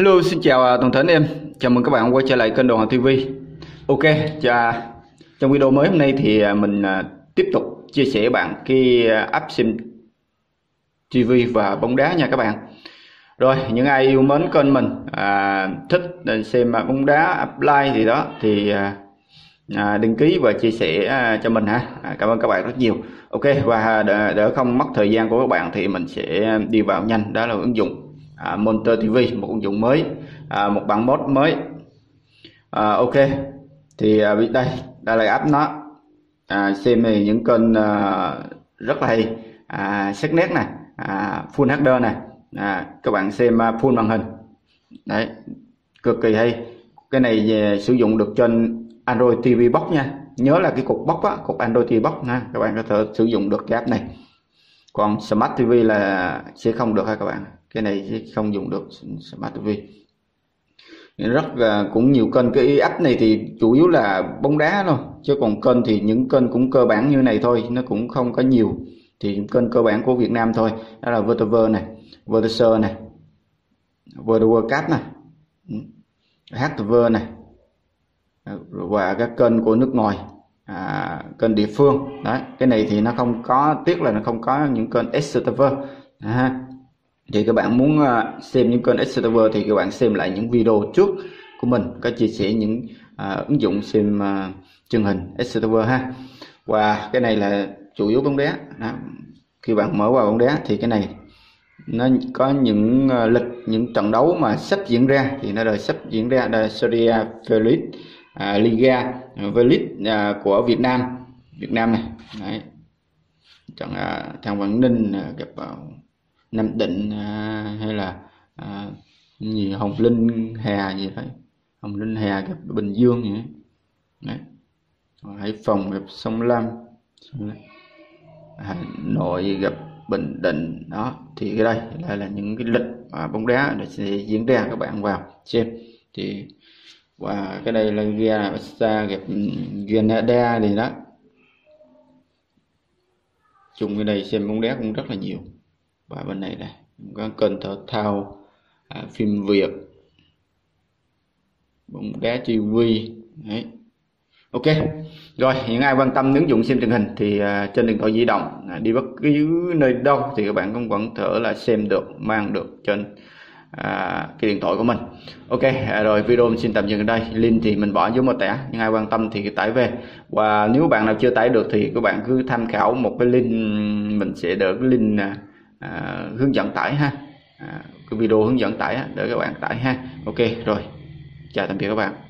Hello, xin chào à, toàn thể anh em. Chào mừng các bạn quay trở lại kênh Đồ Hoàng TV. Ok, chà, à, trong video mới hôm nay thì à, mình tiếp tục chia sẻ bạn cái app sim TV và bóng đá nha các bạn. Rồi, những ai yêu mến kênh mình, à, thích xem bóng đá, apply gì đó thì à, đăng ký và chia sẻ à, cho mình ha. À, cảm ơn các bạn rất nhiều. Ok, và để không mất thời gian của các bạn thì mình sẽ đi vào nhanh, đó là ứng dụng à, Monitor TV một ứng dụng mới à, một bản mod mới. À, ok thì à, đây đây là app nó. À, xem những kênh à, rất là hay. À, sắc nét này à, full HD này. À, các bạn xem à, full màn hình. Đấy cực kỳ hay. Cái này về, sử dụng được trên Android TV Box nha. Nhớ là cái cục box á cục Android TV Box nha. Các bạn có thể sử dụng được cái app này. Còn Smart TV là sẽ không được ha các bạn cái này không dùng được Smart TV rất là cũng nhiều kênh. Cái app này thì chủ yếu là bóng đá thôi. Chứ còn kênh thì những kênh cũng cơ bản như này thôi. Nó cũng không có nhiều. Thì những kênh cơ bản của Việt Nam thôi. Đó là VTV này VTC này VTV Cup này ừ, HTV này. Và các kênh của nước ngoài à, kênh địa phương. Đấy cái này thì nó không có tiếc là nó không có những kênh SCTV à, thì các bạn muốn à, xem những kênh Exeter thì các bạn xem lại những video trước của mình có chia sẻ những à, ứng dụng xem à, truyền hình Exeter ha và cái này là chủ yếu bóng đá đó. khi bạn mở vào bóng đá thì cái này nó có những uh, lịch những trận đấu mà sắp diễn ra thì nó rồi sắp diễn ra là Serie Felix à, Liga Felix à, của Việt Nam Việt Nam này Đấy. trận à, thằng Quảng Ninh à, gặp vào Nam Định à, hay là à, gì Hồng Linh Hà gì đấy. Hồng Linh Hà gặp Bình Dương vậy. Đấy. Hải Phòng gặp Sông Lam. Hà Nội gặp Bình Định. Đó thì cái đây là, là những cái lịch mà bóng đá để sẽ diễn ra các bạn vào xem. Thì và cái đây là Granada gặp Granada thì đó. Chung cái này xem bóng đá cũng rất là nhiều và bên này này có kênh thể thao à, phim việt. Bóng đá tv đấy. Ok rồi những ai quan tâm ứng dụng xem truyền hình thì à, trên điện thoại di động à, đi bất cứ nơi đâu thì các bạn cũng vẫn thở là xem được mang được trên à, cái điện thoại của mình. Ok à, rồi video mình xin tạm dừng ở đây. Link thì mình bỏ dưới mô tả. Những ai quan tâm thì tải về. Và nếu bạn nào chưa tải được thì các bạn cứ tham khảo một cái link mình sẽ để cái link à, à, hướng dẫn tải ha. À, cái video hướng dẫn tải để các bạn tải ha. Ok rồi. Chào tạm biệt các bạn.